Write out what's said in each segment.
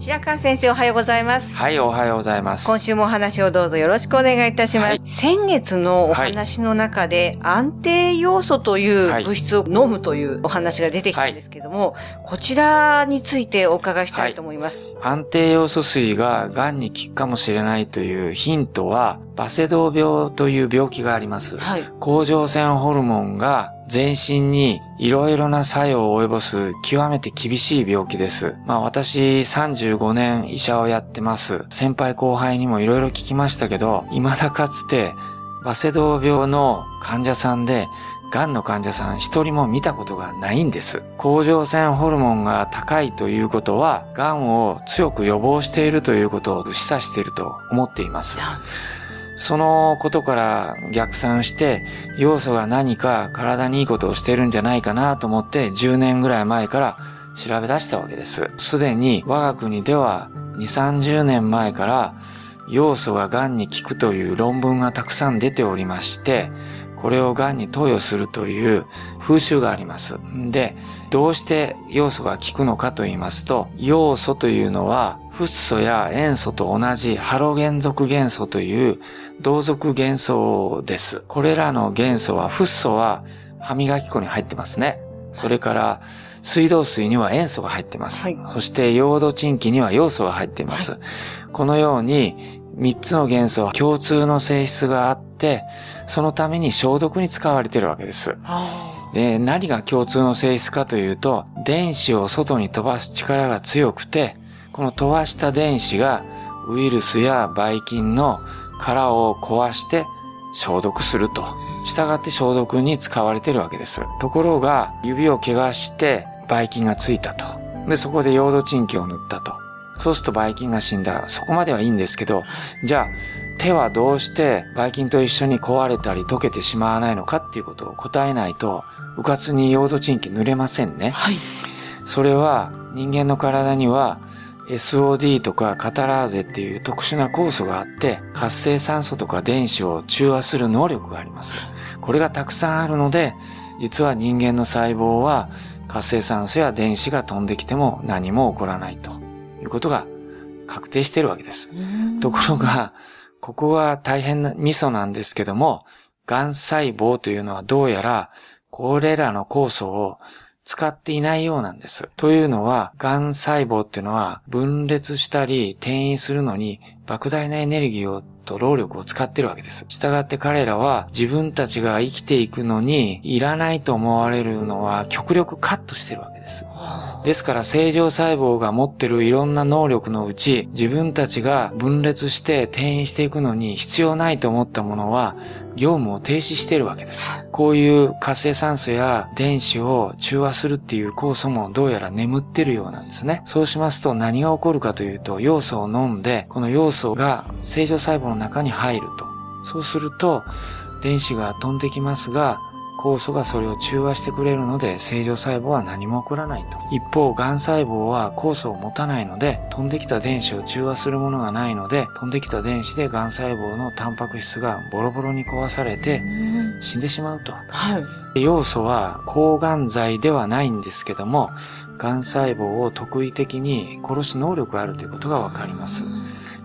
白川先生おはようございますはい、おはようございます。今週もお話をどうぞよろしくお願いいたします。はい先月のお話の中で、安定要素というはい物質を飲むというお話が出てきたんですけども、こちらについてお伺いしたいと思います。安定要素水が癌に効くかもしれないというヒントは、バセドウ病という甲状があります。はい。甲状腺ホルモンが全身にいろいろな作用を及ぼす極めて厳しい病気です。まあ私35年医者をやってます。先輩後輩にもいろいろ聞きましたけど、未だかつてバセドウ病の患者さんで癌の患者さん一人も見たことがないんです。甲状腺ホルモンが高いということは、癌を強く予防しているということを示唆していると思っています。そのことから逆算して、要素が何か体にいいことをしてるんじゃないかなと思って10年ぐらい前から調べ出したわけです。すでに我が国では2、30年前から要素が癌に効くという論文がたくさん出ておりまして、これを癌に投与するという風習があります。で、どうして要素が効くのかと言いますと、要素というのは、フッ素や塩素と同じハロゲン属元素という同族元素です。これらの元素は、フッ素は歯磨き粉に入ってますね。それから、水道水には塩素が入ってます。はいそして、ヨードチンキには要素が入っています。このように、3つの元素は共通の性質があって、そのために消毒に使われているわけです。で、何が共通の性質かというと、電子を外に飛ばす力が強くて、この飛ばした電子がウイルスやばい菌の殻を壊して消毒すると。従って消毒に使われているわけです。ところが、指を怪我してばい菌がついたと。で、そこでヨードチンキを塗ったと。そうするとばい菌が死んだ。そこまではいいんですけど、じゃあ、手はどうしてばい菌と一緒に壊れたり溶けてしまわないのかっていうことを答えないと、うかつにヨードチンキ塗れませんね。はい。それは人間の体には SOD とかカタラーゼっていう特殊な酵素があって活性酸素とか電子を中和する能力があります。これがたくさんあるので実は人間の細胞は活性酸素や電子が飛んできても何も起こらないということが確定しているわけです。ところが、ここは大変なミソなんですけども、癌細胞というのはどうやらこれらの酵素を使っていないようなんです。というのは、癌細胞っていうのは分裂したり転移するのに莫大なエネルギーをと労力を使ってるわけです。したがって彼らは自分たちが生きていくのにいらないと思われるのは極力カットしてるわけです。ですから正常細胞が持ってるいろんな能力のうち自分たちが分裂して転移していくのに必要ないと思ったものは業務を停止しているわけです。こういう活性酸素や電子を中和するっていう酵素もどうやら眠ってるようなんですね。そうしますと何が起こるかというと要素を飲んでこの要素が正常細胞の中に入ると。そうすると電子が飛んできますが酵素がそれを中和してくれるので正常細胞は何も起こらないと。一方、癌細胞は酵素を持たないので飛んできた電子を中和するものがないので飛んできた電子で癌細胞のタンパク質がボロボロに壊されて死んでしまうと。はい。要素は抗がん剤ではないんですけども、癌細胞を特異的に殺す能力があるということがわかります。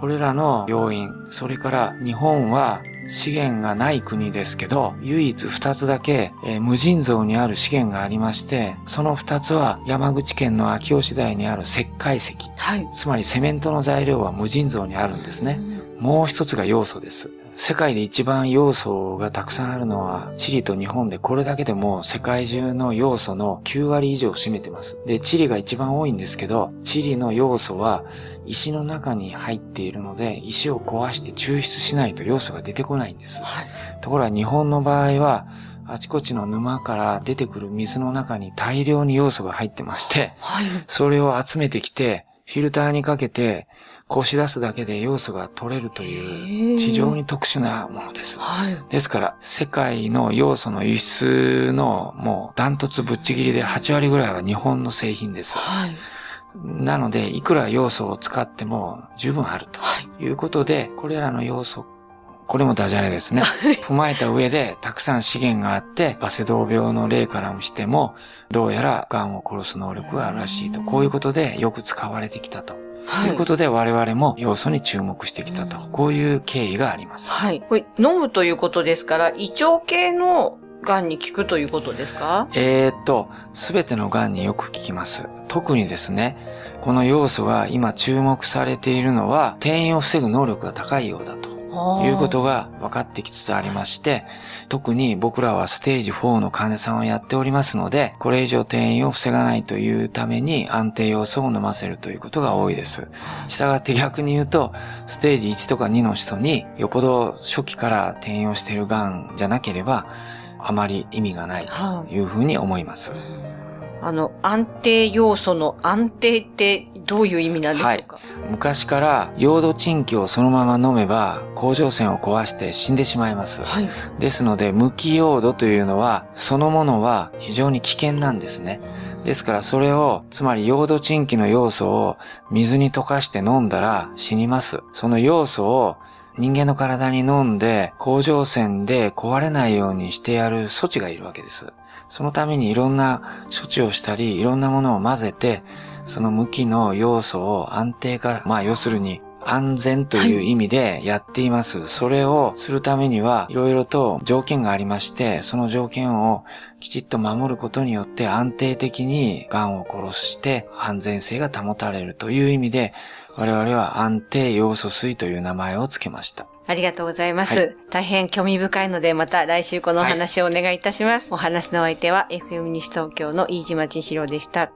これらの要因、それから日本は資源がない国ですけど、唯一二つだけ、えー無尽蔵にある資源がありまして、その二つは山口県の秋吉台にある石灰石。はい。つまりセメントの材料は無尽蔵にあるんですね。もう一つが要素です。世界で一番要素がたくさんあるのはチリと日本でこれだけでも世界中の要素の9割以上を占めてます。で、チリが一番多いんですけど、チリの要素は石の中に入っているので、石を壊して抽出しないと要素が出てこないんです。はい、ところが日本の場合は、あちこちの沼から出てくる水の中に大量に要素が入ってまして、はい、それを集めてきて、フィルターにかけて、こし出すだけで要素が取れるという非常に特殊なものです。はい、ですから、世界の要素の輸出のもうダントツぶっちぎりで8割ぐらいは日本の製品です。はい、なので、いくら要素を使っても十分あるということで、これらの要素これもダジャレですね。踏まえた上で、たくさん資源があって、バセドウ病の例からもしても、どうやら癌を殺す能力があるらしいと。こういうことでよく使われてきたと。はい、ということで我々も要素に注目してきたと。こういう経緯があります。はい。これ飲むということですから、胃腸系の癌に効くということですか？えー、っと、すべての癌によく効きます。特にですね、この要素が今注目されているのは、転移を防ぐ能力が高いようだと。いうことが分かってきつつありまして、特に僕らはステージ4の患者さんをやっておりますので、これ以上転移を防がないというために安定要素を飲ませるということが多いです。したがって逆に言うと、ステージ1とか2の人によっぽど初期から転移をしている癌じゃなければ、あまり意味がないというふうに思います。あの、安定要素の安定ってどういう意味なんでしょうか、はい、昔からヨード鎮気をそのまま飲めば甲状腺を壊して死んでしまいます。はい、ですので無機ヨードというのはそのものは非常に危険なんですね。ですからそれを、つまりヨード鎮気の要素を水に溶かして飲んだら死にます。その要素を人間の体に飲んで甲状腺で壊れないようにしてやる措置がいるわけです。そのためにいろんな処置をしたり、いろんなものを混ぜて、その向きの要素を安定化、まあ要するに安全という意味でやっています。はい、それをするためにはいろいろと条件がありまして、その条件をきちっと守ることによって安定的に癌を殺して安全性が保たれるという意味で、我々は安定要素水という名前を付けました。ありがとうございます。はい、大変興味深いので、また来週このお話をお願いいたします。はい、お話の相手は FM 西東京の飯島千尋でした。